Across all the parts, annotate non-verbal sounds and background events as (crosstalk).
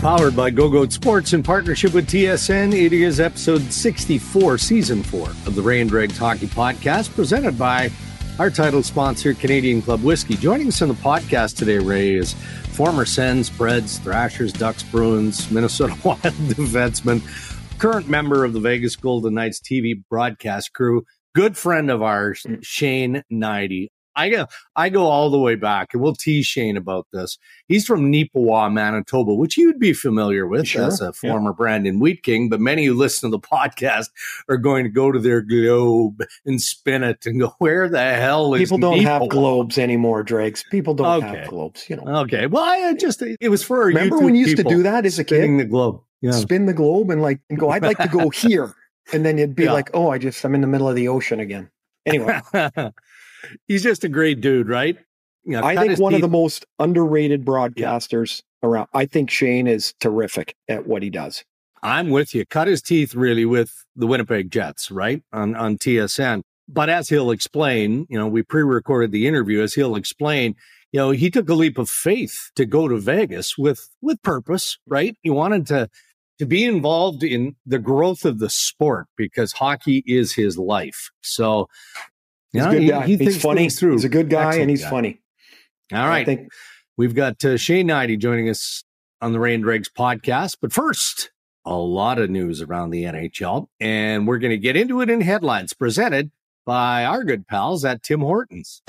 Powered by Go Goat Sports in partnership with TSN, it is episode 64, season four of the Ray and Dregs Hockey Podcast, presented by our title sponsor, Canadian Club Whiskey. Joining us on the podcast today, Ray, is former Sens, Preds, Thrashers, Ducks, Bruins, Minnesota (laughs) Wild defenseman, current member of the Vegas Golden Knights TV broadcast crew, good friend of ours, Shane Hnidy. I go, I go all the way back, and we'll tease Shane about this. He's from Neepawa, Manitoba, which you'd be familiar with Sure, as a yeah. former Brandon Wheat King, but many who listen to the (laughs) podcast are going to go to their globe and spin it and go, where the hell is People don't have globes anymore, Dregs. People don't Okay. have globes. You know. Okay, well, I just it was for Remember when you used to do that as a spinning kid? the globe. Yeah, Spin the globe and like and go. I'd like to go (laughs) here, and then it'd be Yeah. like, oh, I just I'm in the middle of the ocean again. Anyway, (laughs) he's just a great dude, right? You know, I think one of the most underrated broadcasters around. I think Shane is terrific at what he does. I'm with you. Cut his teeth really with the Winnipeg Jets, right? On on TSN. But as he'll explain, you know, we pre-recorded the interview as he'll explain, you know, he took a leap of faith to go to Vegas with with purpose, right? He wanted to to be involved in the growth of the sport because hockey is his life. So He's you a good he- guy. he he's funny. things through. He's a good guy, Excellent and he's guy. funny. All right. I think We've got uh, Shane Hnidy joining us on the Ray and Dregs podcast. But first, a lot of news around the NHL, and we're going to get into it in headlines presented by our good pals at Tim Hortons.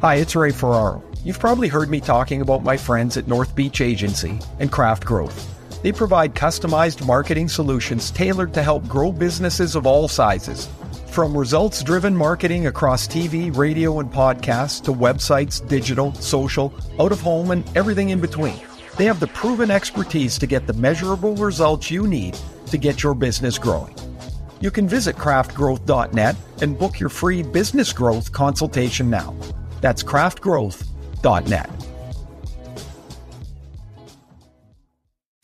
Hi, it's Ray Ferraro. You've probably heard me talking about my friends at North Beach Agency and Craft Growth. They provide customized marketing solutions tailored to help grow businesses of all sizes. From results driven marketing across TV, radio, and podcasts to websites, digital, social, out of home, and everything in between. They have the proven expertise to get the measurable results you need to get your business growing. You can visit craftgrowth.net and book your free business growth consultation now. That's craftgrowth.net.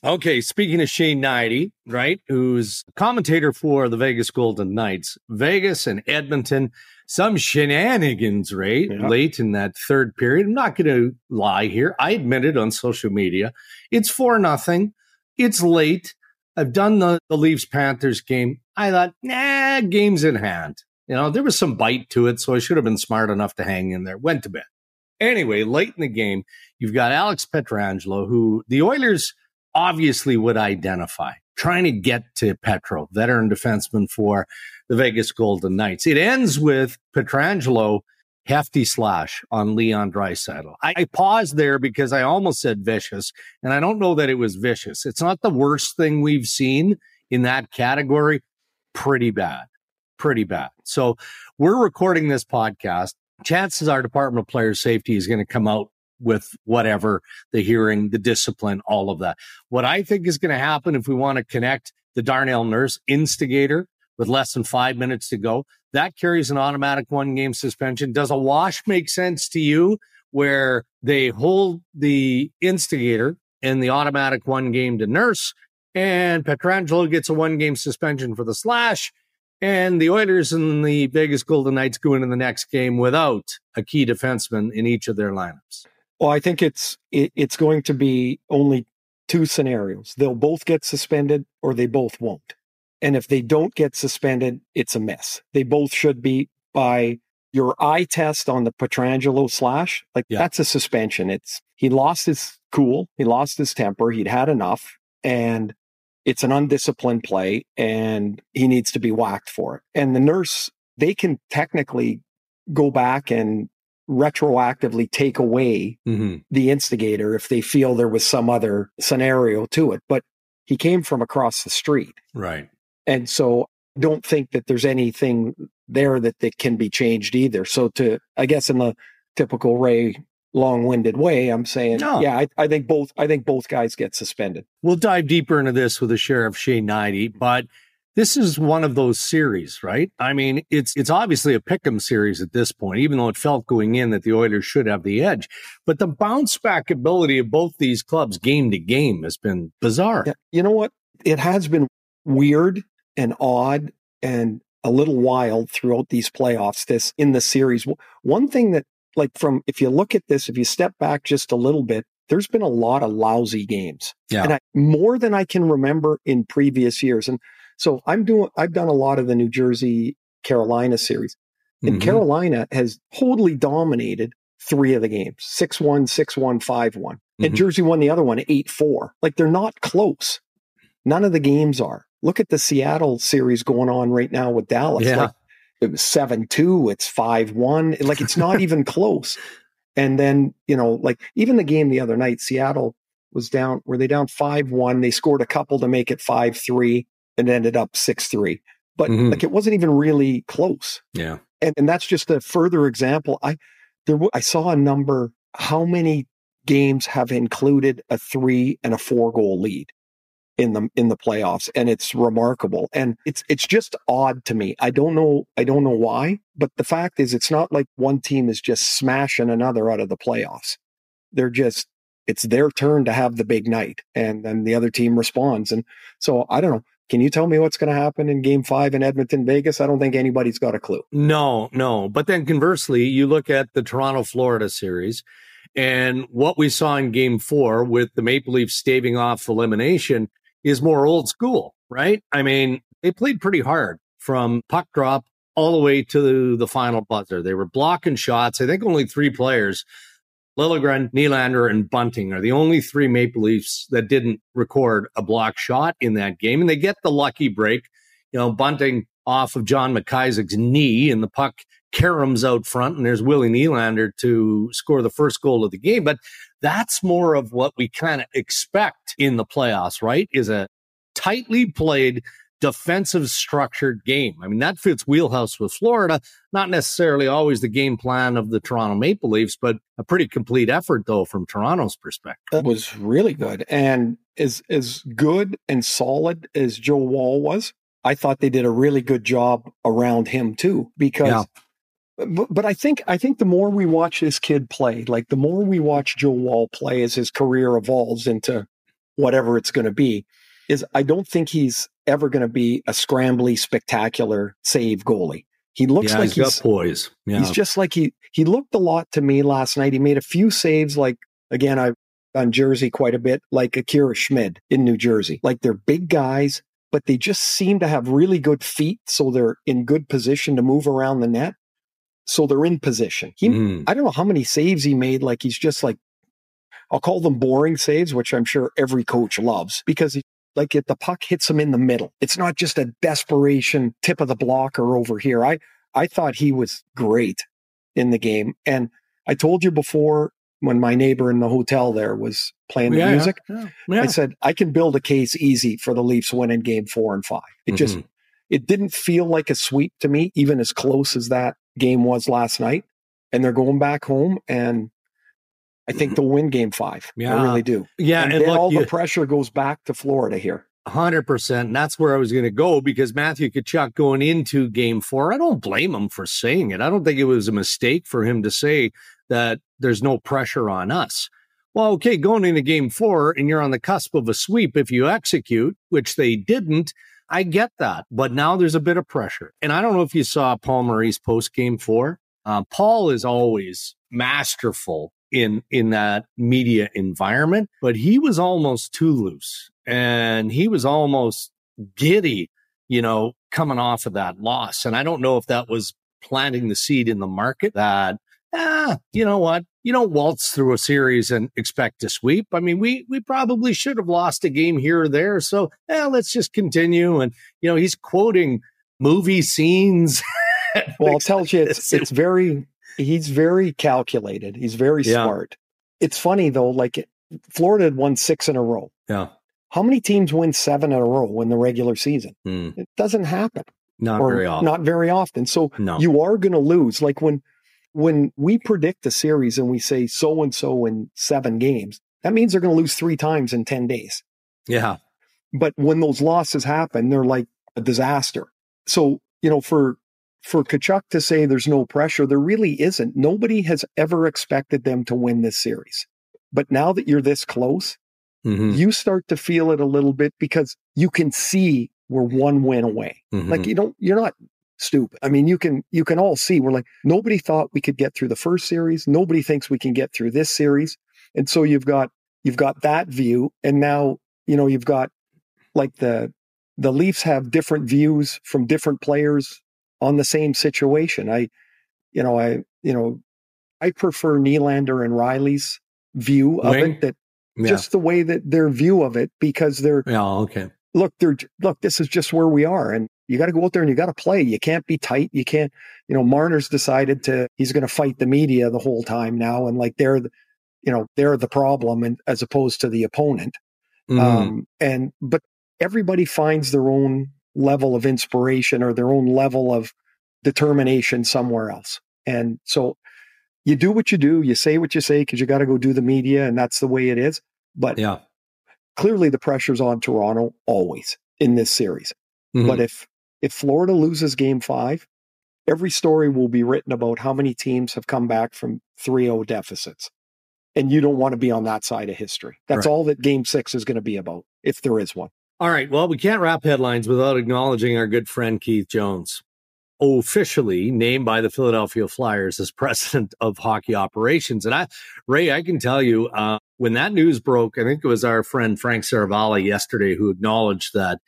Okay, speaking of Shane Hnidy, right, who's commentator for the Vegas Golden Knights, Vegas and Edmonton, some shenanigans, right, Yeah. late in that third period. I'm not going to lie here. I admit it on social media. It's for nothing. It's late. I've done the, the Leafs Panthers game. I thought, nah, game's in hand. You know, there was some bite to it, so I should have been smart enough to hang in there. Went to bed. Anyway, late in the game, you've got Alex Pietrangelo, who the Oilers obviously would identify, trying to get to Petro, veteran defenseman for the Vegas Golden Knights. It ends with Pietrangelo hefty slash on Leon Draisaitl. I, I paused there because I almost said vicious, and I don't know that it was vicious. It's not the worst thing we've seen in that category. Pretty bad, pretty bad. So we're recording this podcast. Chances are Department of Player Safety is going to come out with whatever the hearing, the discipline, all of that. What I think is going to happen if we want to connect the Darnell Nurse instigator with less than five minutes to go, that carries an automatic one game suspension. Does a wash make sense to you where they hold the instigator and the automatic one game to Nurse and Pietrangelo gets a one game suspension for the slash? And the Oilers and the Vegas Golden Knights go into the next game without a key defenseman in each of their lineups. Well, I think it's it, it's going to be only two scenarios. They'll both get suspended or they both won't. And if they don't get suspended, it's a mess. They both should be by your eye test on the Pietrangelo slash. Like Yeah. that's a suspension. It's he lost his cool, he lost his temper, he'd had enough, and it's an undisciplined play, and he needs to be whacked for it. And the nurse, they can technically go back and retroactively take away Mm-hmm. the instigator if they feel there was some other scenario to it. But he came from across the street. Right. And so don't think that there's anything there that, that can be changed either. So to I guess in the typical Ray long-winded way, I'm saying, No. yeah, I, I think both I think both guys get suspended. We'll dive deeper into this with the sheriff Shane Hnidy, but this is one of those series, right? I mean, it's it's obviously a pick'em series at this point, even though it felt going in that the Oilers should have the edge. But the bounce back ability of both these clubs game to game has been bizarre. Yeah, you know what? It has been weird and odd and a little wild throughout these playoffs. This in the series. One thing that, like, from if you look at this, if you step back just a little bit, there's been a lot of lousy games. Yeah. And I, more than I can remember in previous years. And so I'm doing, I've done a lot of the New Jersey Carolina series. And Mhm. Carolina has totally dominated three of the games 6 1, 6 1, 5 1. And Mhm. Jersey won the other one 8 4. Like they're not close. None of the games are. Look at the Seattle series going on right now with Dallas. Yeah. Like it was 7 2, it's 5 1. Like it's not (laughs) even close. And then, you know, like even the game the other night, Seattle was down, were they down 5 1? They scored a couple to make it 5 3 and ended up 6 3. But Mhm. like it wasn't even really close Yeah. and, and that's just a further example. I there I saw a number. How many games have included a three and a four goal lead in the in the playoffs, and it's remarkable. And it's it's just odd to me. I don't know. I don't know why, but the fact is, it's not like one team is just smashing another out of the playoffs. They're just it's their turn to have the big night, and then the other team responds. And so I don't know. Can you tell me what's going to happen in Game Five in Edmonton, Vegas? I don't think anybody's got a clue. No, no. But then conversely, you look at the Toronto Florida series and what we saw in game four with the Maple Leafs staving off elimination is more old school, right? I mean, they played pretty hard from puck drop all the way to the final buzzer. They were blocking shots. I think only three players, Liljegren, Nylander, and Bunting are the only three Maple Leafs that didn't record a block shot in that game. And they get the lucky break. You know, Bunting off of John McIsaac's knee and the puck caroms out front and there's Willie Nylander to score the first goal of the game. But that's more of what we kind of expect in the playoffs, right? Is a tightly played defensive structured game. I mean, that fits wheelhouse with Florida. Not necessarily always the game plan of the Toronto Maple Leafs, but a pretty complete effort though from Toronto's perspective. That was really good. And as as good and solid as Joe Woll was, I thought they did a really good job around him too. Because Yeah. but, but I think I think the more we watch this kid play, like the more we watch Joe Woll play as his career evolves into whatever it's going to be, is I don't think he's ever going to be a scrambly, spectacular save goalie. He looks yeah, like he's he's poise. Yeah. He's just like he he looked a lot to me last night. He made a few saves like again I've on Jersey quite a bit, like Akira Schmid in New Jersey. Like they're big guys, but they just seem to have really good feet, so they're in good position to move around the net. So they're in position. He Mm. I don't know how many saves he made, like he's just like I'll call them boring saves, which I'm sure every coach loves because he like it, the puck hits him in the middle. It's not just a desperation tip of the blocker over here. I I thought he was great in the game, and I told you before when my neighbor in the hotel there was playing the Yeah, music. yeah, yeah. I said I can build a case easy for the Leafs winning Game Four and Five. It just Mhm. it didn't feel like a sweep to me, even as close as that game was last night. And they're going back home, and I think they'll win Game Five. Yeah. I really do. yeah, and, and, then look, all you- the pressure goes back to Florida here. Hundred percent. And that's where I was going to go because Matthew Tkachuk going into Game Four, I don't blame him for saying it. I don't think it was a mistake for him to say that there's no pressure on us. Well, okay, going into Game Four and you're on the cusp of a sweep if you execute, which they didn't. I get that, but now there's a bit of pressure. And I don't know if you saw Paul Maurice post Game Four. Uh, Paul is always masterful in in that media environment, but he was almost too loose and he was almost giddy, you know, coming off of that loss. And I don't know if that was planting the seed in the market that ah, you know what, you don't waltz through a series and expect to sweep. I mean, we we probably should have lost a game here or there, so yeah, let's just continue. And you know, he's quoting movie scenes. (laughs) Well, it tells you it's (laughs) it's very he's very calculated. He's very Yeah. smart. It's funny though, like Florida had won six in a row. yeah, How many teams win seven in a row in the regular season? Hmm. It doesn't happen. not very often. Not very often. So no, you are going to lose. Like when when we predict a series and we say so and so in seven games, that means they're going to lose three times in ten days. yeah, But when those losses happen, they're like a disaster. So you know, for for Tkachuk to say there's no pressure, there really isn't. Nobody has ever expected them to win this series. But now that you're this close, Mhm. you start to feel it a little bit because you can see we're one win away. Mhm. Like you don't, you're not stupid. I mean, you can, you can all see we're like, nobody thought we could get through the first series. Nobody thinks we can get through this series. And so you've got you've got that view, and now you know you've got like the the Leafs have different views from different players on the same situation. I, you know, I you know, I prefer Nylander and Rielly's view of Wing? it. That Yeah. just the way that their view of it because they're yeah. Okay. look they're look this is just where we are and you got to go out there and you got to play you can't be tight you can't you know marner's decided to he's going to fight the media the whole time now and like they're the, you know they're the problem and as opposed to the opponent Mhm. um and but everybody finds their own level of inspiration or their own level of determination somewhere else and so you do what you do you say what you say because you got to go do the media and that's the way it is but yeah. clearly the pressure's on Toronto always in this series. Mhm. But if if Florida loses game 5, every story will be written about how many teams have come back from 3-0 deficits. And you don't want to be on that side of history. That's Right. all that game 6 is going to be about if there is one. All right. Well, we can't wrap headlines without acknowledging our good friend Keith Jones, officially named by the Philadelphia Flyers as (laughs) president of hockey operations. And I, Ray, I can tell you, uh, when that news broke, I think it was our friend Frank Seravalli yesterday who acknowledged that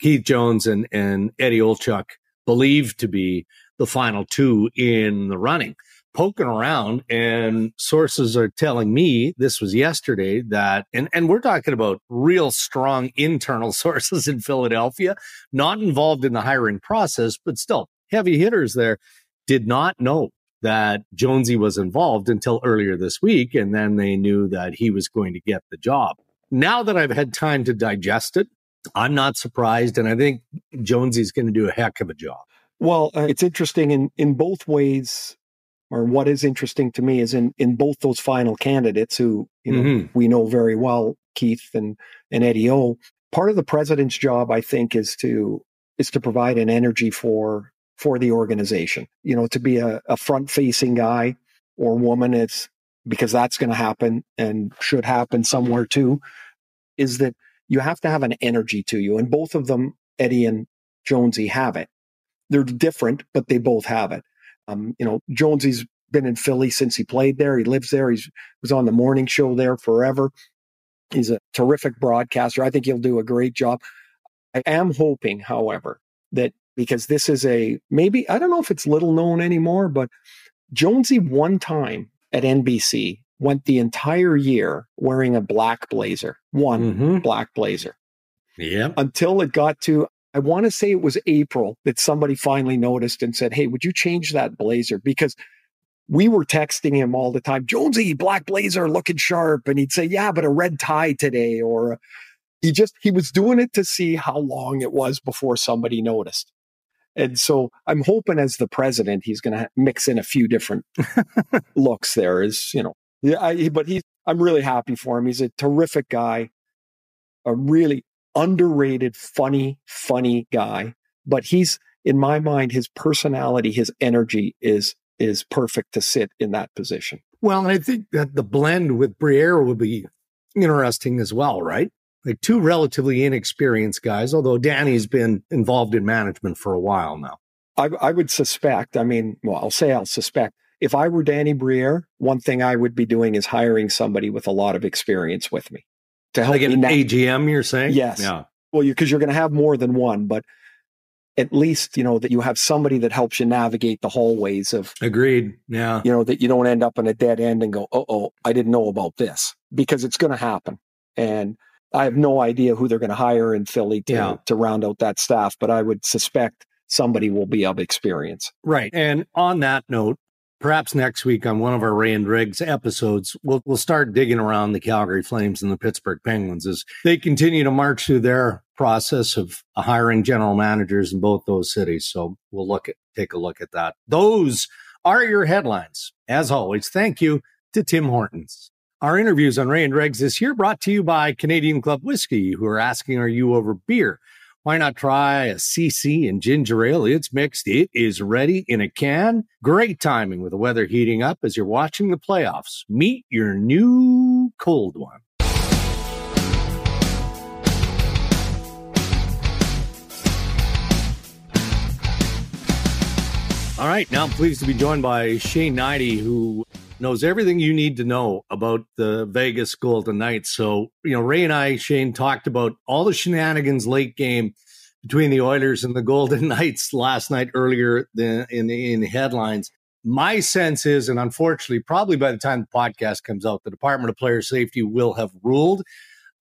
Keith Jones and, and Eddie Olczyk believed to be the final two in the running. Poking around, and sources are telling me this was yesterday that, and, and we're talking about real strong internal (laughs) sources in Philadelphia, not involved in the hiring process, but still heavy hitters there, did not know that Jonesy was involved until earlier this week. And then they knew that he was going to get the job. Now that I've had time to digest it, I'm not surprised. And I think Jonesy's going to do a heck of a job. Well, uh, it's interesting in in both ways or what is interesting to me is in in both those final candidates who, you know, Mhm. we know very well Keith and and Eddie O. Part of the president's job, I think, is to is to provide an energy for for the organization. You know, to be a, a front facing guy or woman. It's because that's going to happen and should happen somewhere too. Is that you have to have an energy to you, and both of them, Eddie and Jonesy, have it. They're different, but they both have it. Um, you know, Jonesy's been in Philly since he played there. He lives there. He's was on the morning show there forever. He's a terrific broadcaster. I think he'll do a great job. I am hoping, however, that because this is a maybe I don't know if it's little known anymore, but Jonesy one time at NBC went the entire year wearing a black blazer, one Mm-hmm. black blazer Yeah. until it got to I want to say it was April that somebody finally noticed and said, "Hey, would you change that blazer?" Because we were texting him all the time, Jonesy, black blazer, looking sharp, and he'd say, "Yeah, but a red tie today," or he just he was doing it to see how long it was before somebody noticed. And so I'm hoping as the president, he's going to mix in a few different (laughs) looks there. Is you know, yeah, I, but he's I'm really happy for him. He's a terrific guy, a really underrated, funny, funny guy. But he's in my mind, his personality, his energy is is perfect to sit in that position. Well, and I think that the blend with Briere will be interesting as well, right? Like two relatively inexperienced guys, although Danny's been involved in management for a while now. I, I would suspect. I mean, well, I'll say I'll suspect. If I were Danny Briere, one thing I would be doing is hiring somebody with a lot of experience with me to help Like an AGM, you're saying? Yes. Yeah. well, because you're going to have more than one, but at least you know that you have somebody that helps you navigate the hallways of Agreed. Yeah. you know that you don't end up in a dead end and go, oh, oh, I didn't know about this because it's going to happen. And I have no idea who they're going to hire in Philly to, Yeah. to round out that staff, but I would suspect somebody will be of experience. Right. And on that note, perhaps next week on one of our Ray and Dregs episodes, we'll we'll start digging around the Calgary Flames and the Pittsburgh Penguins as they continue to march through their process of hiring general managers in both those cities. So we'll look at take a look at that. Those are your headlines. As always, thank you to Tim Hortons. Our interviews on Ray and Dregs this year brought to you by Canadian Club Whiskey, who are asking, Are you over beer? Why not try a CC and ginger ale? It's mixed. It is ready in a can. Great timing with the weather heating up as you're watching the playoffs. Meet your new cold one. All right, now I'm pleased to be joined by Shane Hnidy, who knows everything you need to know about the Vegas Golden Knights. So, you know, Ray and I, Shane, talked about all the shenanigans late game between the Oilers and the Golden (laughs) Knights last night earlier in, in, in headlines. My sense is, and unfortunately, probably by the time the podcast comes out, the Department of Player Safety will have ruled.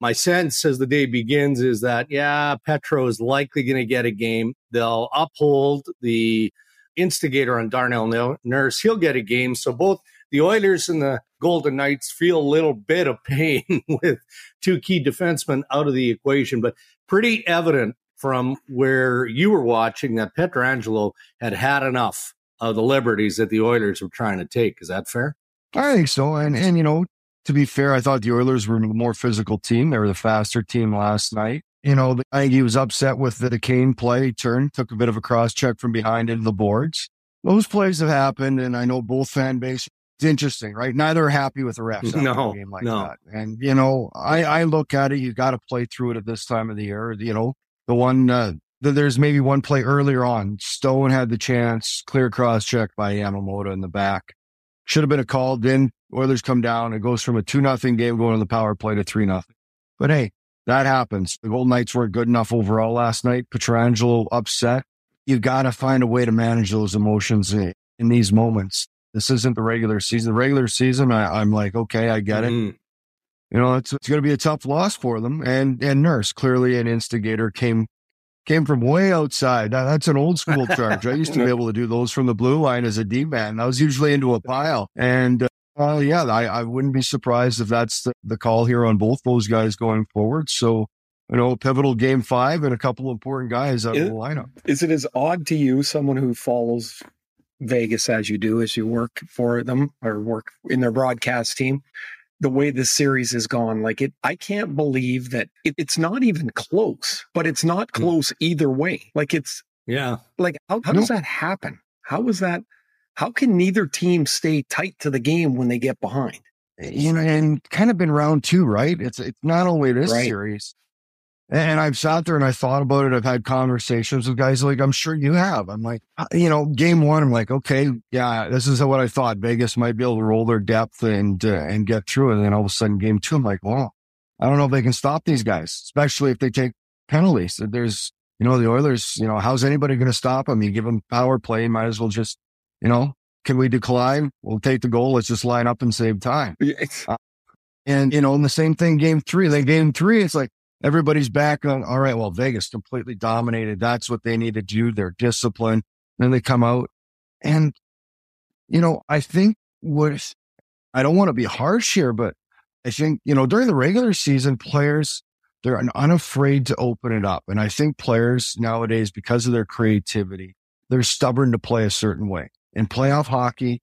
My sense as the day begins is that, yeah, Petro is likely going to get a game. They'll uphold the instigator on Darnell Nurse. He'll get a game. So both the Oilers and the Golden Knights feel a little bit of pain (laughs) with two key defensemen out of the equation, but pretty evident from where you were watching that Pietrangelo had had enough of the liberties that the Oilers were trying to take. Is that fair? I think so. And and you know, to be fair, I thought the Oilers were a more physical team. They were the faster team last night. You know, I think he was upset with the Kane play. Turn took a bit of a cross check from behind into the boards. Those plays have happened, and I know both fan base. It's interesting, right? Neither are happy with the refs. No, a game like no. that. And you know, I I look at it. You got to play through it at this time of the year. You know, the one uh, there's maybe one play earlier on. Stone had the chance, clear cross check by Yamamoto in the back. Should have been a call. Then Oilers come down. It goes from a two nothing game going to the power play to three nothing. But hey, that happens. The Golden Knights weren't good enough overall last night. Pietrangelo upset. You got to find a way to manage those emotions in, in, these moments. This isn't the regular season. The regular season, I, am like, okay, I get it. Mm-hmm. You know, it's, it's going to be a tough loss for them. And and Nurse, clearly an instigator, came came from way outside. Now, that's an old (laughs) school charge. I used to be able to do those from the blue line as a D man. I was usually into a pile. And uh, uh, yeah, I, I wouldn't be surprised if that's the, the call here on both those guys going forward. So, you know, pivotal game five and a couple important guys out is, of the lineup. Is it as odd to you, someone who follows Vegas as you do, as you work for them or work in their broadcast team, the way this series has gone. Like it, I can't believe that it, it's not even close, but it's not hmm. close either way. Like it's, yeah. Like how, how does that happen? How is that? How can neither team stay tight to the game when they get behind? You know, and kind of been round two, right? It's it's not only this right. series. And I've sat there and I thought about it. I've had conversations with guys like I'm sure you have. I'm like, uh, you know, game one, I'm like, okay, yeah, this is what I thought. Vegas might be able to roll their depth and uh, and get through. And then all of a sudden, game two, I'm like, well, I don't know if they can stop these guys, especially if they take penalties. There's, you know, the Oilers. You know, how's anybody going to stop them? You give them power play, might as well just, you know, can we decline? We'll take the goal. Let's just line up and save time. Uh, and you know, and the same thing, game three. Then game three, it's like everybody's back on, all right, well, Vegas completely dominated. That's what they need to do. They're disciplined. Then they come out and, you know, I think what I don't want to be harsh here, but I think, you know, during the regular season, players, they're unafraid to open it up. And I think players nowadays, because of their creativity, they're stubborn to play a certain way. In playoff hockey,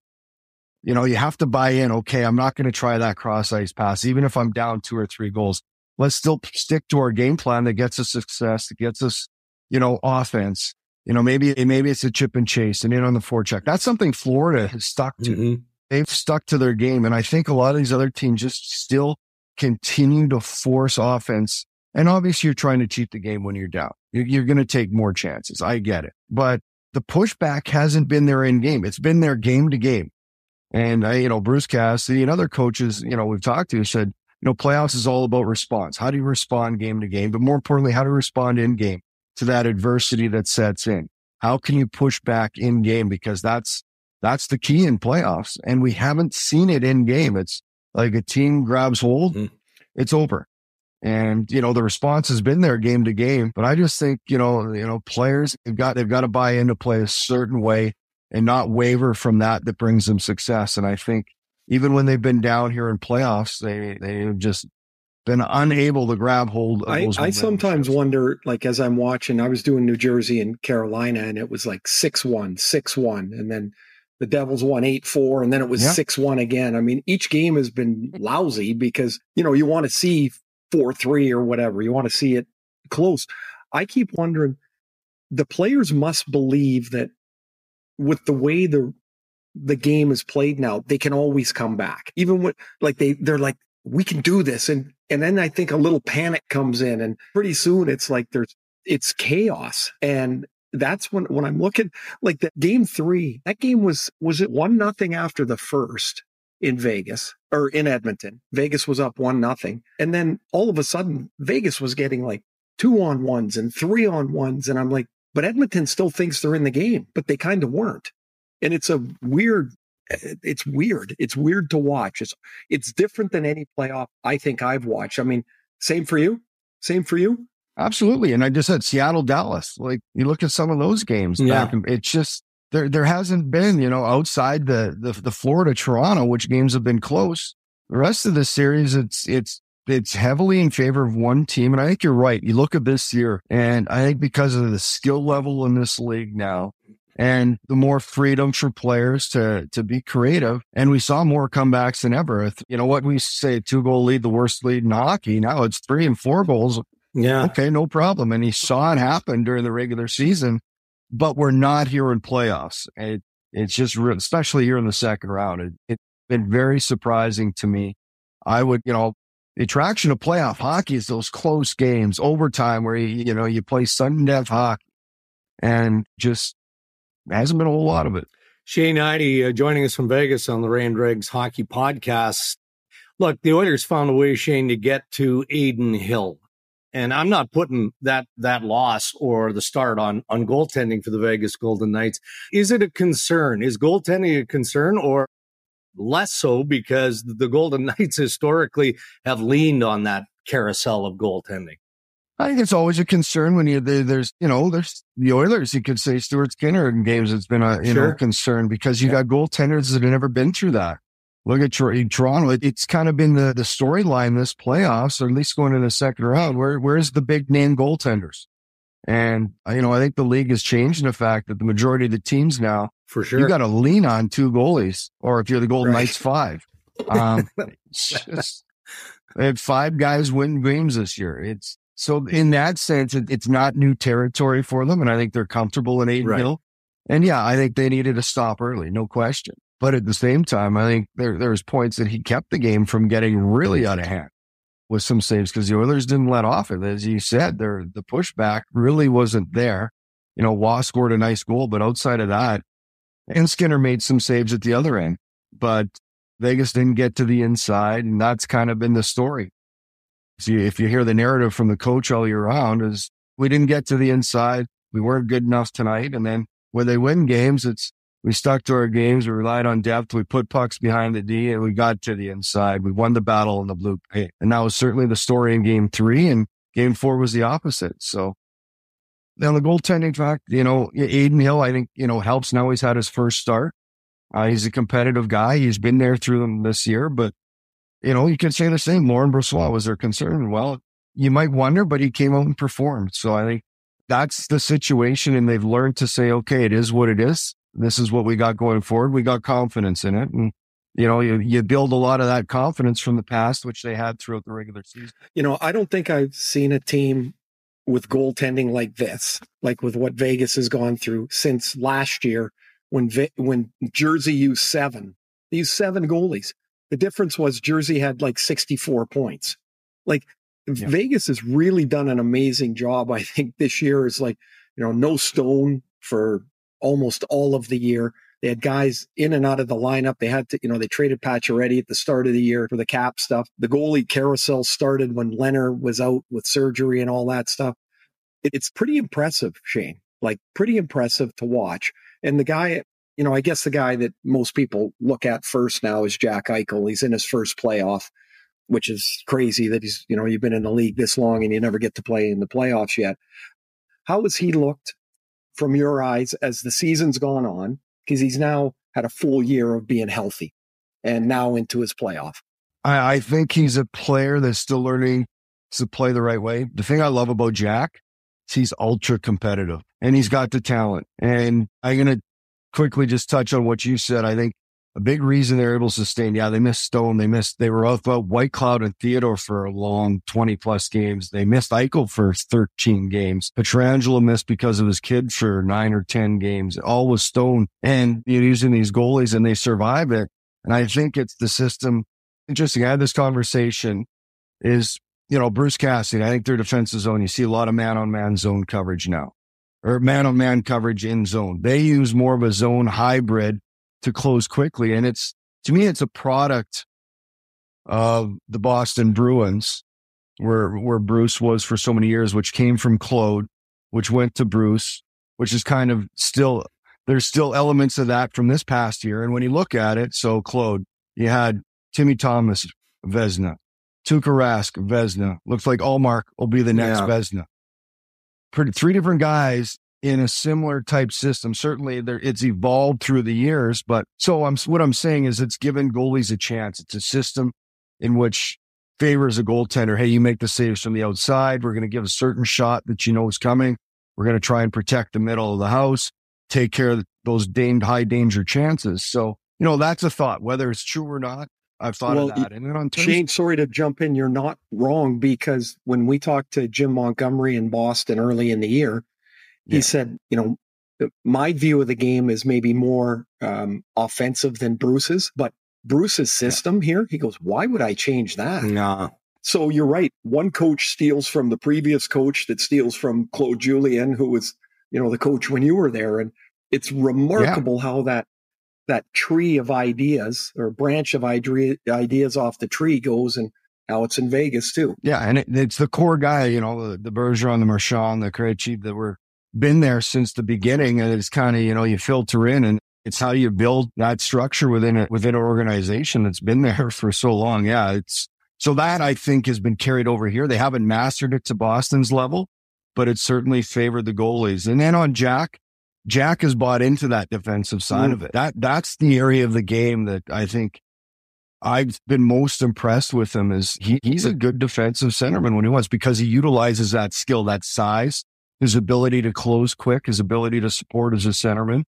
you know, you have to buy in. Okay, I'm not going to try that cross ice pass, even if I'm down two or three goals let's still stick to our game plan that gets us success, that gets us, you know, offense. You know, maybe maybe it's a chip and chase and in on the forecheck. That's something Florida has stuck to. Mm-hmm. They've stuck to their game, and I think a lot of these other teams just still continue to force offense. And obviously, you're trying to cheat the game when you're down. You're, you're going to take more chances. I get it, but the pushback hasn't been there in game. It's been there game to game. And I, you know, Bruce Cassidy and other coaches, you know, we've talked to said you know, playoffs is all about response. How do you respond game to game? But more importantly, how to respond in game to that adversity that sets in. How can you push back in game? Because that's, that's the key in playoffs. And we haven't seen it in game. It's like a team grabs hold, mm-hmm. it's over. And, you know, the response has been there game to game. But I just think, you know, you know, players they've got, they've got to buy into play a certain way and not waver from that that brings them success. And I think even when they've been down here in playoffs, they they've just been unable to grab hold of I, I sometimes wonder, like as I'm watching, I was doing New Jersey and Carolina, and it was like 6-1, 6-1, and then the Devils won 8-4, and then it was 6-1 again. I mean, each game has been lousy because, you know, you want to see 4-3 or whatever. You want to see it close. I keep wondering, the players must believe that with the way the the game is played now, they can always come back. Even when like they they're like, we can do this. And and then I think a little panic comes in and pretty soon it's like there's it's chaos. And that's when when I'm looking like that game three, that game was was it one nothing after the first. in Vegas or in Edmonton. Vegas was up one nothing. And then all of a sudden, Vegas was getting like two on ones and three on ones. And I'm like, but Edmonton still thinks they're in the game, but they kind of weren't. And it's a weird, it's weird. It's weird to watch. It's, it's different than any playoff I think I've watched. I mean, same for you? Same for you? Absolutely. And I just said Seattle, Dallas. Like you look at some of those games. Yeah. it's just there. There hasn't been, you know, outside the the, the Florida Toronto, which games have been close. The rest of the series, it's it's it's heavily in favor of one team. And I think you're right. You look at this year, and I think because of the skill level in this league now, and the more freedom for players to to be creative. And we saw more comebacks than ever. You know what we say, two goal lead, the worst lead in hockey. Now it's three and four goals yeah. Okay, no problem. And he saw it happen during the regular season, but we're not here in playoffs. It, it's just, especially here in the second round. It, it's been very surprising to me. I would, you know, the attraction of playoff hockey is those close games, overtime where you, you know, you play sudden death hockey and just hasn't been a whole lot of it. Shane Hnidy uh, joining us from Vegas on the Ray and Hockey Podcast. Look, the Oilers found a way, Shane, to get to Adin Hill. And I'm not putting that that loss or the start on on goaltending for the Vegas Golden Knights. Is it a concern? Is goaltending a concern or less so because the Golden (laughs) Knights historically have leaned on that carousel of goaltending? I think it's always a concern when you there's you know there's the Oilers. You could say Stuart Skinner in games. It's been a you sure. know concern because you yeah. got goaltenders that have never been through that. Look at Toronto. It's kind of been the, the storyline this playoffs, or at least going to the second round. Where where's the big name goaltenders? And you know, I think the league has changed in the fact that the majority of the teams now, for sure, you got to lean on two goalies, or if you're the Golden right. Knights, five. Um, (laughs) just, they had five guys win games this year. It's so in that sense, it, it's not new territory for them, and I think they're comfortable in eight right. Hill. And yeah, I think they needed to stop early, no question. But at the same time, I think there there's points that he kept the game from getting really out of hand with some saves because the Oilers didn't let off it. As you said, the pushback really wasn't there. You know, Waugh scored a nice goal, but outside of that, and Skinner made some saves at the other end. But Vegas didn't get to the inside, and that's kind of been the story. See, if you hear the narrative from the coach all year round, is we didn't get to the inside, we weren't good enough tonight, and then when they win games, it's we stuck to our games. We relied on depth. We put pucks behind the D and we got to the inside. We won the battle in the blue paint. And that was certainly the story in game three. And game four was the opposite. So on the goaltending fact, you know, Adin Hill, I think, you know, helps now he's had his first start. Uh, he's a competitive guy. He's been there through them this year, but you know, you can say the same. Laurent Brossoit was their concern. Well, you might wonder, but he came out and performed. So I think that's the situation. And they've learned to say, okay, it is what it is this is what we got going forward. We got confidence in it. And, you know, you, you build a lot of that confidence from the past, which they had throughout the regular season. You know, I don't think I've seen a team with goaltending like this, like with what Vegas has gone through since last year when, when Jersey used seven, they used seven goalies. The difference was Jersey had like 64 points. Like yeah. Vegas has really done an amazing job. I think this year is like, you know, no stone for almost all of the year. They had guys in and out of the lineup. They had to, you know, they traded Pacioretty at the start of the year for the cap stuff. The goalie carousel started when Lehner was out with surgery and all that stuff. It's pretty impressive, Shane. Like pretty impressive to watch. And the guy, you know, I guess the guy that most people look at first now is Jack Eichel. He's in his first playoff, which is crazy that he's, you know, you've been in the league this long and you never get to play in the playoffs yet. How has he looked from your eyes as the season's gone on? Because he's now had a full year of being healthy and now into his playoff. I, I think he's a player that's still learning to play the right way. The thing I love about Jack he's ultra competitive and he's got the talent. And I'm going to quickly just touch on what you said. I think a big reason they're able to sustain. Yeah, they missed Stone. They missed, they were off about Whitecloud and Theodore for a long 20 plus games. They missed Eichel for 13 games. Pietrangelo missed because of his kid for nine or 10 games. All was Stone and you're using these goalies and they survive it. And I think it's the system. Interesting. I had this conversation is, you know, Bruce Cassidy. I think their defensive zone, you see a lot of man on man zone coverage now or man on man coverage in zone. They use more of a zone hybrid to close quickly. And it's to me, it's a product of the Boston Bruins, where where Bruce was for so many years, which came from Claude, which went to Bruce, which is kind of still there's still elements of that from this past year. And when you look at it, so Claude, you had Timmy Thomas, Vezina, Tuukka Rask, Vezina. Looks like Ullmark will be the next yeah. Vezina. Three different guys in a similar type system. Certainly there, it's evolved through the years, but so I'm, what I'm saying is it's given goalies a chance. It's a system in which favors a goaltender. Hey, you make the saves from the outside. We're going to give a certain shot that you know is coming. We're going to try and protect the middle of the house, take care of those high danger chances. So, you know, that's a thought, whether it's true or not. I've thought well, of that. And then on terms- Shane, sorry to jump in. You're not wrong because when we talked to Jim Montgomery in Boston early in the year, he yeah. said, you know, my view of the game is maybe more um, offensive than Bruce's, but Bruce's system yeah. here, he goes, why would I change that? So you're right. One coach steals from the previous coach that steals from Claude Julien, who was, you know, the coach when you were there. And it's remarkable yeah. how that that tree of ideas or branch of idea, ideas off the tree goes and now it's in Vegas too. Yeah, and it, it's the core guy, you know, the, the Bergeron, the Marchand, the Krejci that were been there since the beginning, and it's kind of you know you filter in, and it's how you build that structure within it within an organization that's been (laughs) there for so long. Yeah, it's so that I think has been carried over here. They haven't mastered it to Boston's level, but it certainly favored the goalies. And then on Jack, Jack has bought into that defensive side mm. of it. That that's the area of the game that I think I've been most impressed with him is he, he's a good defensive centerman when he wants because he utilizes that skill, that size, his ability to close quick, his ability to support as a centerman.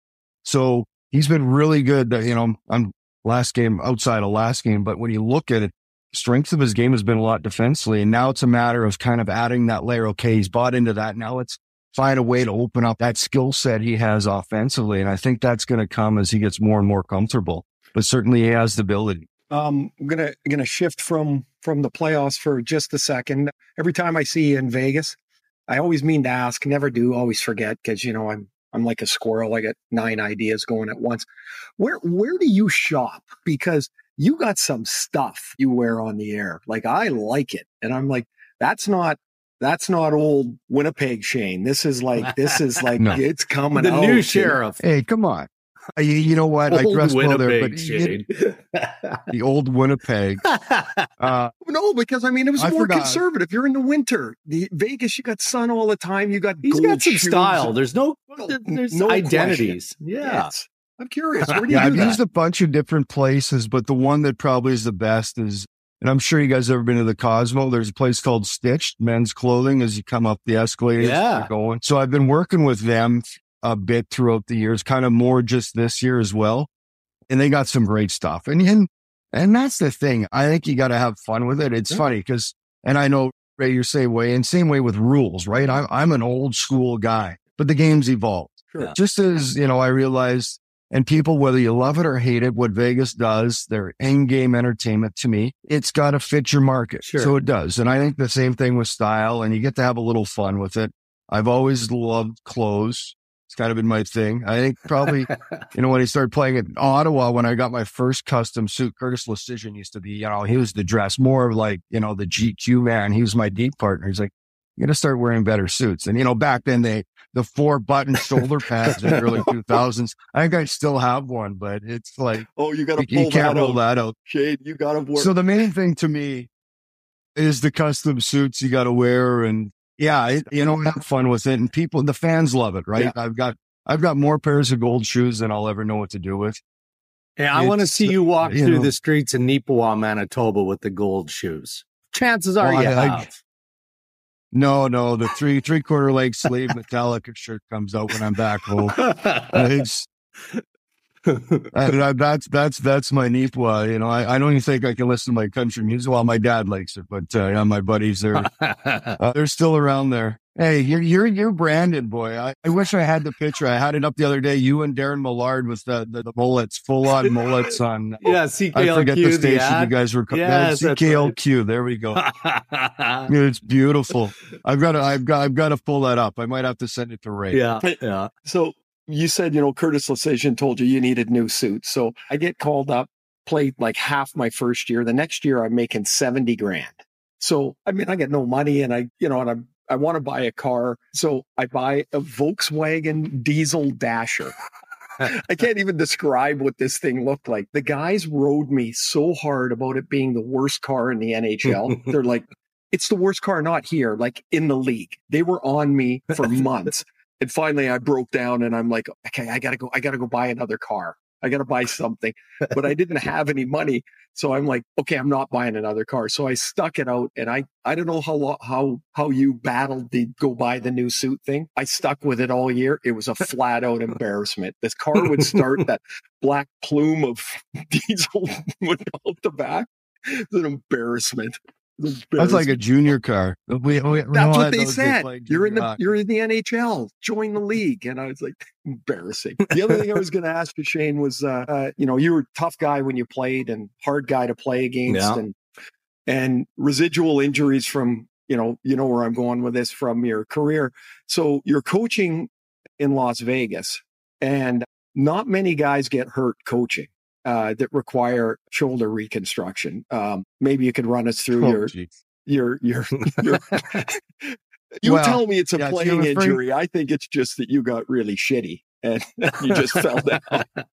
So he's been really good. That, You know, on last game outside of last game, but when you look at it, strength of his game has been a lot defensively, and now it's a matter of kind of adding that layer. Okay, he's bought into that. Now it's find a way to open up that skill set he has offensively. And I think that's going to come as he gets more and more comfortable, but certainly he has the ability. Um, I'm gonna gonna shift from from the playoffs for just a second. Every time I see you in Vegas, I always mean to ask, never do, always forget because you know I'm I'm like a squirrel. I get nine ideas going at once. Where where do you shop? Because you got some stuff you wear on the air. Like I like it, and I'm like, that's not that's not old Winnipeg Shane. This is like this (laughs) is like no. it's coming. The new sheriff. Hey, come on. Uh, you, you know what? Old I dress well there, but you, (laughs) the old Winnipeg. (laughs) Uh, no, because I mean it was I more forgot. conservative. You're in the winter. The Vegas, you got sun all the time. You got he's got some shoes. style. There's no, there's no identities. Question. Yeah. Yes. I'm curious. Where do you yeah, do I've that? used a bunch of different places, but the one that probably is the best is and I'm sure you guys ever been to the Cosmo. There's a place called Stitched Men's Clothing as you come up the escalators. Yeah. Going. So I've been working with them a bit throughout the years, kind of more just this year as well. And they got some great stuff. And, and, and that's the thing. I think you got to have fun with it. It's yeah. funny because, and I know Ray, you're same way and same way with rules, right? I'm, I'm an old school guy, but the game's evolved. Sure. Just as, you know, I realized and people, whether you love it or hate it, what Vegas does, their in game entertainment to me, it's got to fit your market. Sure. So it does. And I think the same thing with style, and you get to have a little fun with it. I've always loved clothes. It's kind of been my thing. I think probably, you know, when I started playing at Ottawa, when I got my first custom suit, Curtis Leschyshyn used to be, you know, he was the dress more of like, you know, the GQ man. He was my deep partner. He's like, you got to start wearing better suits. And, you know, back then they, the four button (laughs) shoulder pads in the early (laughs) 2000s. I think I still have one, but it's like, oh, you got to you, you can't roll that out. Shade, you got to work. So the main thing to me is the custom suits you got to wear. And yeah, it, you know, have fun with it. And people, the fans love it, right? Yeah. I've got, I've got more pairs of gold shoes than I'll ever know what to do with. Yeah, I want to see you walk you through know, the streets in Neepawa, Manitoba with the gold shoes. Chances are well, you I, have. I, no, no, the three three quarter length sleeve Metallica shirt comes out when I'm back home. It's, that's that's that's my Neepawa. You know, I, I don't even think I can listen to my country music. Well, my dad likes it, but uh, yeah, my buddies they're uh, they're still around there. Hey, you're you're you're branded, boy. I, I wish I had the picture. I had it up the other day. You and Darren Millard with the the, the mullets, full on mullets on. (laughs) yeah, CKLQ. I forget the station the you guys were. Yes, CKLQ. Right. There we go. (laughs) it's beautiful. I've got to. I've got. I've got to pull that up. I might have to send it to Ray. Yeah. Yeah. So you said, you know, Curtis Leschyshyn told you you needed new suits. So I get called up played like half my first year. The next year I'm making 70 grand. So, I mean, I get no money and I, you know, and I'm, I want to buy a car. So I buy a Volkswagen diesel dasher. I can't even describe what this thing looked like. The guys rode me so hard about it being the worst car in the NHL. (laughs) They're like, it's the worst car, not here, like in the league. They were on me for (laughs) months. and finally I broke down and I'm like, okay, I gotta go, I gotta go buy another car. I got to buy something, but I didn't (laughs) have any money. So I'm like, okay, I'm not buying another car. So I stuck it out and I, I don't know how, how, how you battled the go buy the new suit thing. I stuck with it all year. It was a (laughs) flat out embarrassment. This car would start that black plume of (laughs) diesel would out the back. It's an embarrassment. That's like a junior car. We, we, That's what they said. You're in the hockey. you're in the NHL. Join the league. And I was like, (laughs) embarrassing. The other thing I was going to ask you, Shane, was uh, uh, you know you were a tough guy when you played and hard guy to play against, yeah. and and residual injuries from you know you know where I'm going with this from your career. So you're coaching in Las Vegas, and not many guys get hurt coaching uh, that require shoulder reconstruction. Um, maybe you could run us through oh, your, your, your, (laughs) your, you well, tell me it's a yeah, playing injury. I think it's just that you got really shitty and (laughs) you just fell down. (laughs)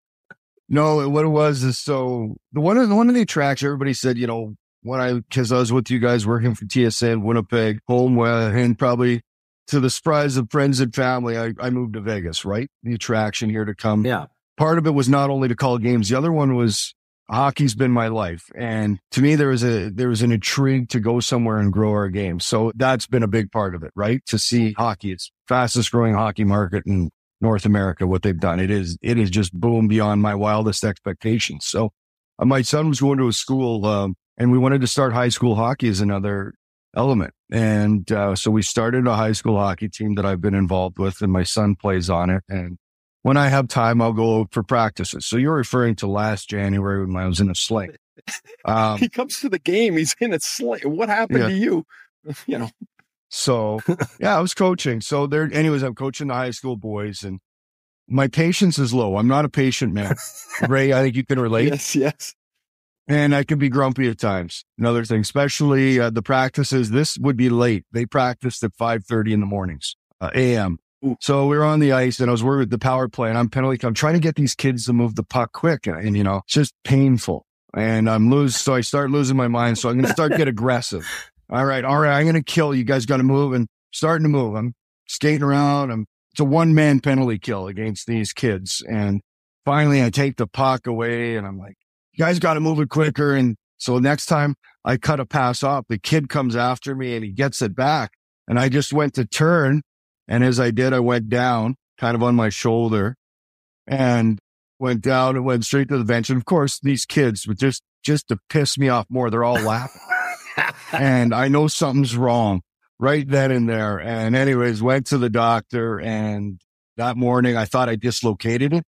No, what it was is so the one of the one of the attractions. Everybody said, you know, when I because I was with you guys working for TSN Winnipeg, home, uh, and probably to the surprise of friends and family, I, I moved to Vegas. Right, the attraction here to come. Yeah, part of it was not only to call games. The other one was hockey's been my life. And to me, there was a, there was an intrigue to go somewhere and grow our game. So that's been a big part of it, right? To see hockey, it's fastest growing hockey market in North America, what they've done. It is, it is just boom beyond my wildest expectations. So uh, my son was going to a school, um, and we wanted to start high school hockey as another element. And uh, so we started a high school hockey team that I've been involved with, and my son plays on it. And when I have time, I'll go for practices. So you're referring to last January when I was in a sling. (laughs) Um, he comes to the game. He's in a sling. What happened yeah. to you? (laughs) You know. So (laughs) yeah, I was coaching. So there, anyways, I'm coaching the high school boys, and my patience is low. I'm not a patient man. Ray, I think you can relate. Yes, yes. And I can be grumpy at times. Another thing, especially uh, the practices. This would be late. They practiced at 5:30 in the mornings, uh, a.m. So we were on the ice and I was worried with the power play and I'm penalty. I'm trying to get these kids to move the puck quick. And, and you know, it's just painful. And I'm lose. So I start losing my mind. So I'm going to start get (laughs) aggressive. All right. All right. I'm going to kill. You guys got to move and starting to move. I'm skating around. I'm, it's a one man penalty kill against these kids. And finally I take the puck away and I'm like, you guys got to move it quicker. And so next time I cut a pass off, the kid comes after me and he gets it back. And I just went to turn and as I did, I went down kind of on my shoulder and went down and went straight to the bench. And of course, these kids were just, just to piss me off more, they're all laughing. and I know something's wrong right then and there. And anyways, went to the doctor and that morning I thought I dislocated it,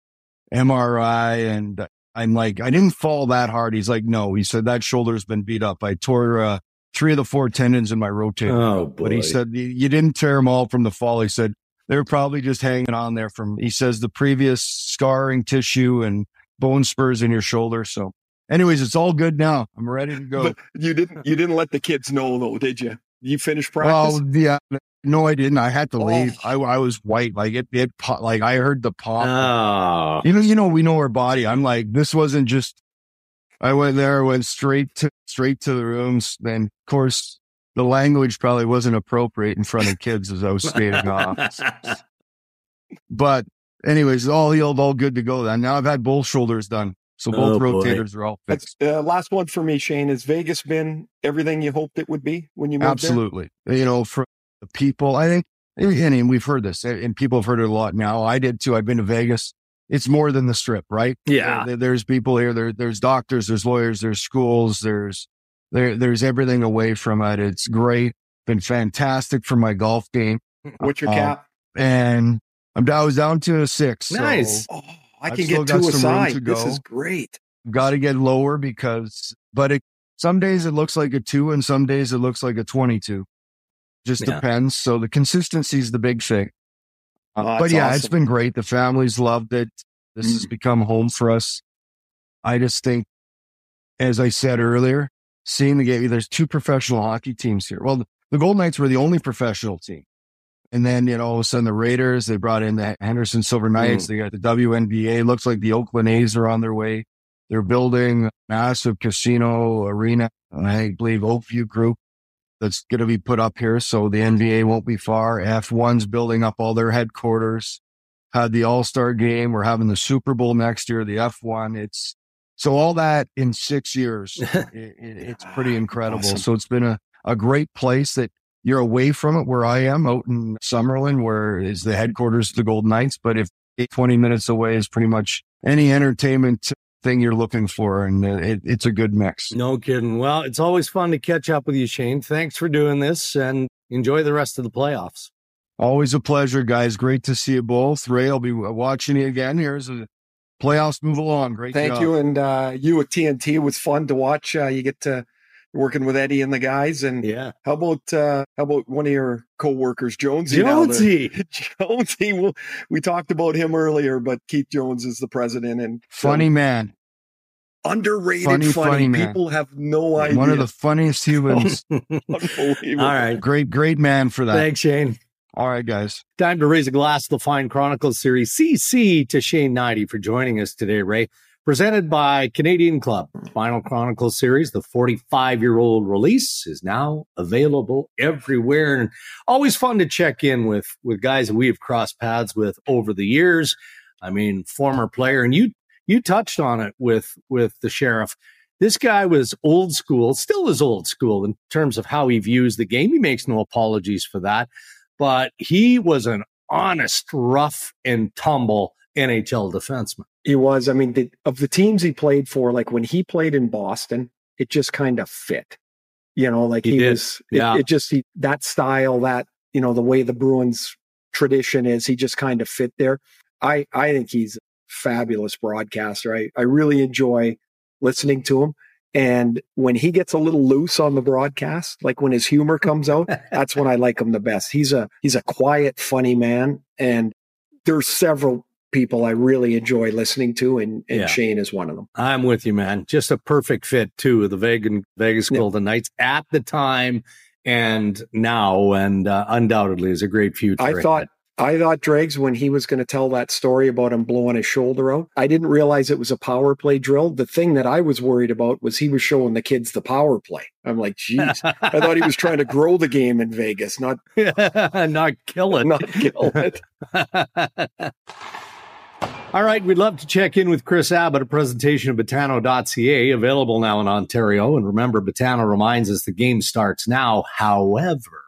MRI. And I'm like, I didn't fall that hard. He's like, no, he said that shoulder's been beat up. I tore, uh, three of the four tendons in my rotator. Oh, boy. But he said, you didn't tear them all from the fall. He said, they were probably just hanging on there from, he says, the previous scarring tissue and bone spurs in your shoulder. So anyways, it's all good now. I'm ready to go. But you didn't, you didn't let the kids know though, did you? You finished practice? Well, yeah. No, I didn't. I had to oh. leave. I, I was white. Like it, it, like I heard the pop. Oh. You know, you know, we know our body. I'm like, this wasn't just I went there, went straight to straight to the rooms. Then, of course, the language probably wasn't appropriate in front of kids as I was skating off. (laughs) But, anyways, all healed, all good to go. Then now I've had both shoulders done, so both oh, rotators are all fixed. Uh, last one for me, Shane. Has Vegas been everything you hoped it would be when you moved Absolutely. There? You know, for the people, I think, and we've heard this, and people have heard it a lot now. I did too. I've been to Vegas it's more than the strip, right? Yeah. There, there's people here. There, there's doctors, there's lawyers, there's schools, there's there, there's everything away from it. It's great. Been fantastic for my golf game. (laughs) What's your uh, cap? And I'm down. I was down to a six. Nice. So oh, I can get two aside. This is great. Got to get lower because, but it some days it looks like a two, and some days it looks like a twenty-two. Just yeah. depends. So the consistency is the big thing. Oh, but yeah, awesome. it's been great. The families loved it. This mm. has become home for us. I just think as I said earlier, seeing the game, there's two professional hockey teams here. Well, the, Golden Knights were the only professional team. And then, you know, all of a sudden the Raiders, they brought in the Henderson Silver Knights. Mm. They got the WNBA. Looks like the Oakland A's are on their way. They're building a massive casino arena. I believe Oak View Group that's going to be put up here. So the NBA won't be far. F1's building up all their headquarters. Had the All Star game. We're having the Super Bowl next year, the F1. It's so all that in six years. (laughs) it, it, it's pretty incredible. Awesome. So it's been a, a great place that you're away from it where I am out in Summerlin, where is the headquarters of the Golden Knights. But if 20 minutes away is pretty much any entertainment thing you're looking for. And it, it's a good mix. No kidding. Well, it's always fun to catch up with you, Shane. Thanks for doing this and enjoy the rest of the playoffs. Always a pleasure, guys. Great to see you both. Ray, I'll be watching you again. Here's a playoffs move along. Great. Thank job. you. And uh, you at TNT was fun to watch. Uh, you get to working with Eddie and the guys. And yeah, how about uh, how about one of your co-workers, Jonesy? Jonesy, (laughs) Jonesy. Well, we talked about him earlier, but Keith Jones is the president and funny man. Underrated, funny, funny, funny People have no idea. One of the funniest humans. (laughs) Unbelievable. All right, great, great man for that. Thanks, Shane. All right, guys. Time to raise a glass to the Fine Chronicles series. CC to Shane Hnidy for joining us today, Ray presented by Canadian Club. Final Chronicles series, the 45 year old release is now available everywhere and always fun to check in with, with guys that we have crossed paths with over the years. I mean, former player and you, you touched on it with, with the sheriff. This guy was old school, still is old school in terms of how he views the game. He makes no apologies for that, but he was an honest, rough and tumble NHL defenseman. He was. I mean, the, of the teams he played for, like when he played in Boston, it just kind of fit. You know, like he, he was. Yeah. It, it just he, that style, that you know, the way the Bruins tradition is, he just kind of fit there. I I think he's a fabulous broadcaster. I I really enjoy listening to him. And when he gets a little loose on the broadcast, like when his humor comes out, (laughs) that's when I like him the best. He's a he's a quiet, funny man, and there's several people I really enjoy listening to, and, and yeah. Shane is one of them. I'm with you, man. Just a perfect fit too. The Vegas, Vegas. Golden Knights at the time and now, and uh, undoubtedly is a great future. I thought. I thought Dregs when he was going to tell that story about him blowing his shoulder out. I didn't realize it was a power play drill. The thing that I was worried about was he was showing the kids the power play. I'm like, geez, I thought he was trying to grow the game in Vegas, not (laughs) not kill it, not kill it. (laughs) All right, we'd love to check in with Kris Abbott, a presentation of Betano.ca, available now in Ontario. And remember, Betano reminds us the game starts now. However,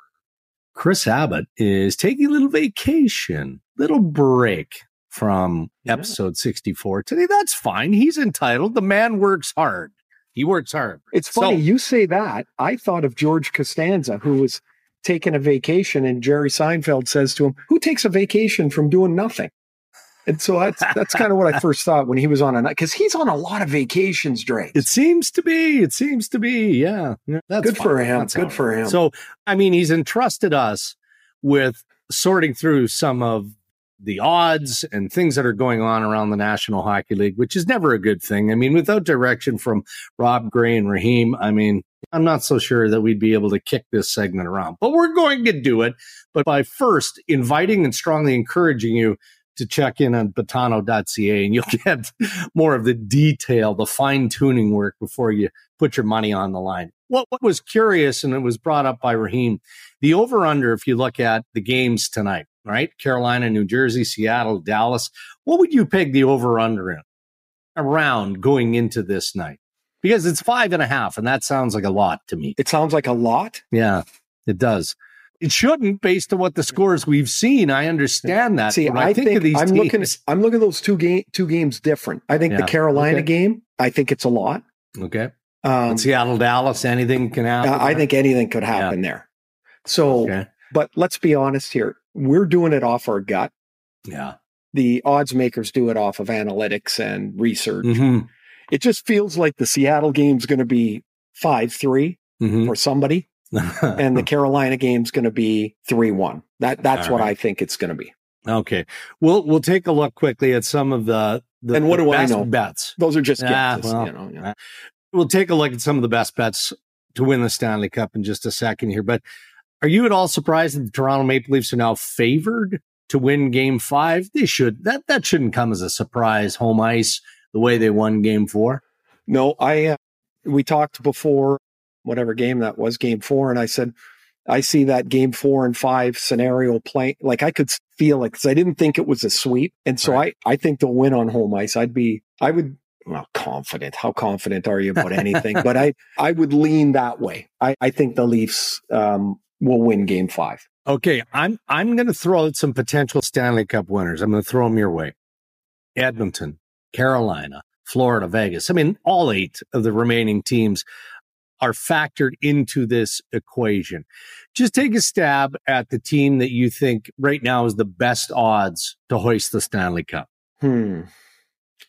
Kris Abbott is taking a little vacation, little break from yeah. episode 64 today. That's fine. He's entitled. The man works hard. He works hard. It's funny so, you say that. I thought of George Costanza, who was taking a vacation, and Jerry Seinfeld says to him, Who takes a vacation from doing nothing? And so that's that's kind of what I first thought when he was on a night because he's on a lot of vacations, Dregs. It seems to be. It seems to be. Yeah, that's good fine. for him. That's good for him. So, I mean, he's entrusted us with sorting through some of the odds and things that are going on around the National Hockey League, which is never a good thing. I mean, without direction from Rob Gray and Raheem, I mean, I'm not so sure that we'd be able to kick this segment around, but we're going to do it. But by first inviting and strongly encouraging you to check in on betano.ca and you'll (laughs) get more of the detail, the fine tuning work before you put your money on the line. What, what was curious, and it was brought up by Raheem, the over under, if you look at the games tonight, right? Carolina, New Jersey, Seattle, Dallas. What would you peg the over under in around going into this night? Because it's five and a half, and that sounds like a lot to me. It sounds like a lot? Yeah, it does. It shouldn't, based on what the scores we've seen. I understand that. See, I, I, think, think I'm teams, looking. I'm looking at those two game two games different. I think yeah. the Carolina okay. game. I think it's a lot. Okay. Um, Seattle, Dallas, anything can happen. I think anything could happen yeah. there. So, okay. but let's be honest here. We're doing it off our gut. Yeah. The odds makers do it off of analytics and research. Mm-hmm. It just feels like the Seattle game's going to be 5 3 mm-hmm. for somebody and the (laughs) Carolina game's going to be 3-1. That that's All what right. I think it's going to be. Okay. We'll we'll take a look quickly at some of the, the And what the do I know? Bets. Those are just guesses, well, you know, yeah. We'll take a look at some of the best bets to win the Stanley Cup in just a second here. But are you at all surprised that the Toronto Maple Leafs are now favored to win game five? They should. That that shouldn't come as a surprise home ice the way they won game four. No, I uh, we talked before whatever game that was, game four, and I said I see that game four and five scenario play. Like I could feel it because I didn't think it was a sweep. And so right. I, I think they'll win on home ice. I'd be, I would, well, confident. How confident are you about anything? but I, I would lean that way. I, I think the Leafs, um, will win game five. Okay. I'm, I'm going to throw out some potential Stanley Cup winners. I'm going to throw them your way. Edmonton, Carolina, Florida, Vegas. I mean, all eight of the remaining teams are factored into this equation. Just take a stab at the team that you think right now is the best odds to hoist the Stanley Cup. Hmm.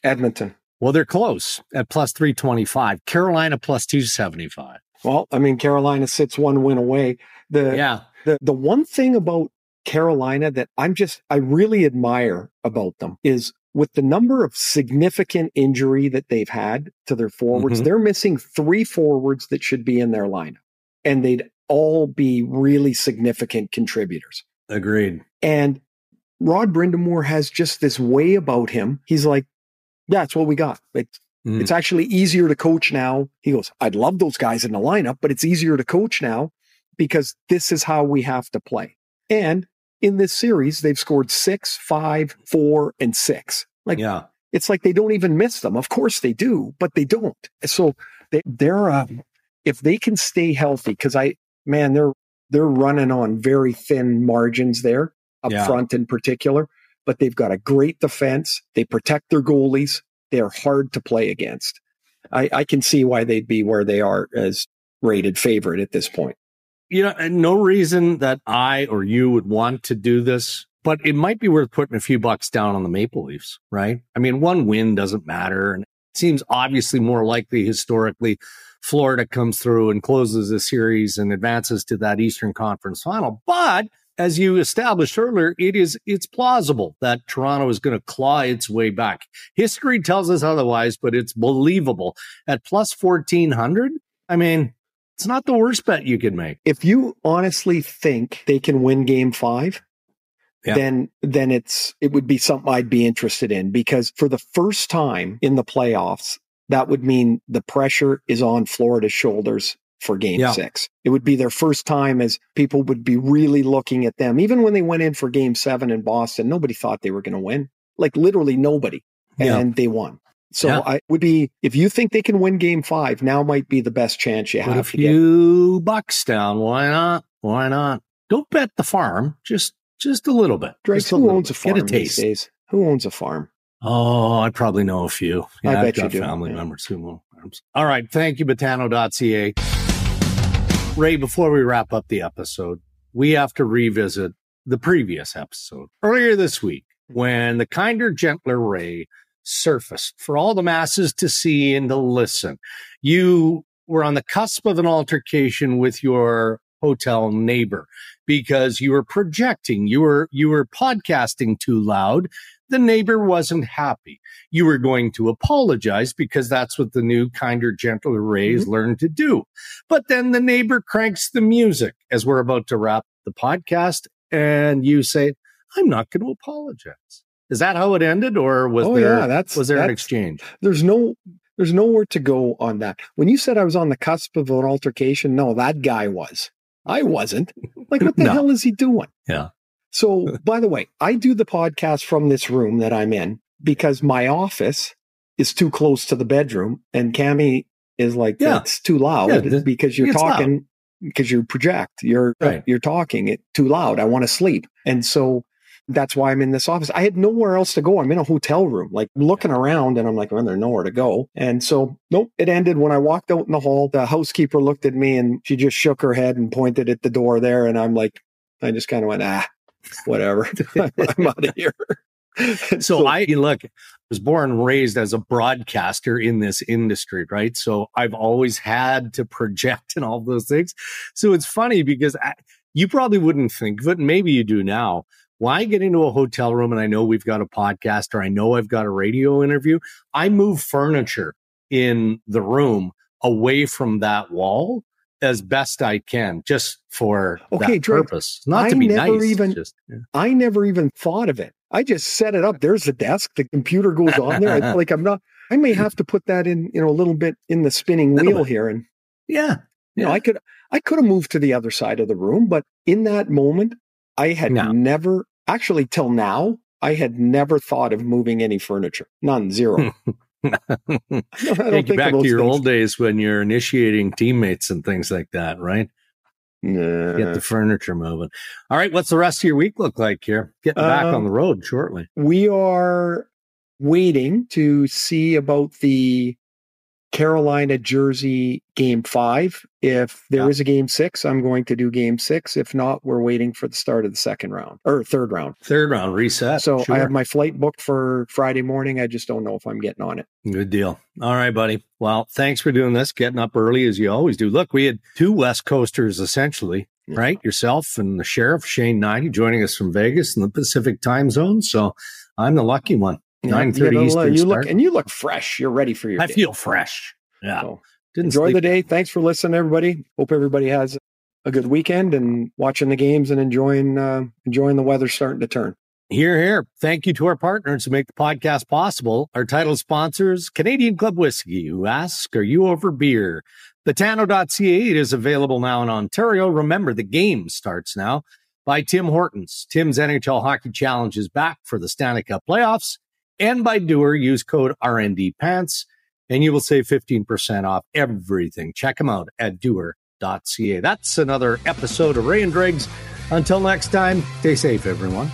Edmonton. Well, they're close at plus 325. Carolina plus 275. Well, I mean, Carolina sits one win away. The, yeah. The, the one thing about Carolina that I'm just, I really admire about them is with the number of significant injury that they've had to their forwards, mm-hmm. they're missing three forwards that should be in their lineup and they'd all be really significant contributors. Agreed. And Rod Brind'Amour has just this way about him. He's like, yeah, it's what we got. It's, mm. it's actually easier to coach now. He goes, I'd love those guys in the lineup, but it's easier to coach now because this is how we have to play. And in this series, they've scored six, five, four, and six. Like, yeah. it's like they don't even miss them. Of course they do, but they don't. So they, they're, uh, if they can stay healthy, because I, man, they're, they're running on very thin margins there up yeah. front in particular, but they've got a great defense. They protect their goalies. They're hard to play against. I, I can see why they'd be where they are as rated favorite at this point you know, no reason that I or you would want to do this, but it might be worth putting a few bucks down on the Maple Leafs, right? I mean, one win doesn't matter. And it seems obviously more likely historically Florida comes through and closes the series and advances to that Eastern Conference final. But as you established earlier, it is it's plausible that Toronto is going to claw its way back. History tells us otherwise, but it's believable. At plus 1400, I mean, it's not the worst bet you could make. If you honestly think they can win game five, yeah. then then it's it would be something I'd be interested in because for the first time in the playoffs, that would mean the pressure is on Florida's shoulders for game yeah. six. It would be their first time as people would be really looking at them. Even when they went in for game seven in Boston, nobody thought they were going to win. Like literally nobody. Yeah. And they won. So yeah. I would be if you think they can win game five, now might be the best chance you have. Put a few bucks down. Why not? Why not? Don't bet the farm. Just just a little bit. Dregs, who owns a farm Get a taste. these days? Who owns a farm? Oh, I probably know a few. Yeah, I bet I've got family yeah. members who own farms. All right. Thank you, Betano.ca. Ray, before we wrap up the episode, we have to revisit the previous episode. Earlier this week, when the kinder, gentler Ray surfaced for all the masses to see and to listen. You were on the cusp of an altercation with your hotel neighbor because you were projecting, you were, you were podcasting too loud. The neighbor wasn't happy. You were going to apologize because that's what the new, kinder, gentler Rays mm-hmm. learned to do. But then the neighbor cranks the music as we're about to wrap the podcast and you say, I'm not going to apologize. Is that how it ended, or was oh, there? Yeah, that's, was there that's, an exchange? There's no there's nowhere to go on that. When you said I was on the cusp of an altercation, no, that guy was. I wasn't. Like, what (laughs) the no. hell is he doing? Yeah. So, (laughs) by the way, I do the podcast from this room that I'm in because my office is too close to the bedroom, and Cami is like, yeah. it's too loud yeah, because you're talking loud. because you project. You're right. you're talking it too loud. I want to sleep, and so that's why I'm in this office. I had nowhere else to go. I'm in a hotel room, like looking around, and I'm like, well, there's nowhere to go. And so, nope, it ended when I walked out in the hall. The housekeeper looked at me and she just shook her head and pointed at the door there. And I'm like, I just kind of went, ah, whatever. (laughs) I'm out of here. (laughs) so, so I look, I was born and raised as a broadcaster in this industry, right? So I've always had to project and all those things. So it's funny because I, you probably wouldn't think but. Maybe you do now when I get into a hotel room and I know we've got a podcast or I know I've got a radio interview, I move furniture in the room away from that wall as best I can, just for okay, that Dregs, purpose. Not I to be never nice. Even, just, yeah. I never even thought of it. I just set it up. There's the desk. The computer goes on there. I, (laughs) like I'm not. I may have to put that in, you know, a little bit in the spinning wheel here. And yeah, you know, I could, I could have moved to the other side of the room, but in that moment, I had no. never, actually, till now, I had never thought of moving any furniture. None, zero. (laughs) Take you back to your things. old days when you're initiating teammates and things like that, right? Nah. Get the furniture moving. All right, what's the rest of your week look like here? Getting back um, on the road shortly. We are waiting to see about the Carolina Jersey game five. If there yeah. is a game six, I'm going to do game six. If not, we're waiting for the start of the second round or third round. Third round reset. So sure. I have my flight booked for Friday morning. I just don't know if I'm getting on it. Good deal. All right, buddy. Well, thanks for doing this, getting up early as you always do. Look, we had two West Coasters essentially, yeah. right? Yourself and the sheriff, Shane Hnidy, joining us from Vegas in the Pacific time zone. So I'm the lucky one. Nine thirty Eastern. You start. look and you look fresh. You're ready for your. I day. feel fresh. Yeah. So enjoy the day. Thanks for listening, everybody. Hope everybody has a good weekend and watching the games and enjoying uh, enjoying the weather starting to turn. Here, here. Thank you to our partners who make the podcast possible. Our title sponsors, Canadian Club Whiskey, who ask, Are you over beer? Betano.ca it is available now in Ontario. Remember, the game starts now by Tim Hortons. Tim's NHL Hockey Challenge is back for the Stanley Cup playoffs and by DUER, Use code RND Pants and you will save 15% off everything. Check them out at duer.ca. That's another episode of Ray and Dregs. Until next time, stay safe, everyone.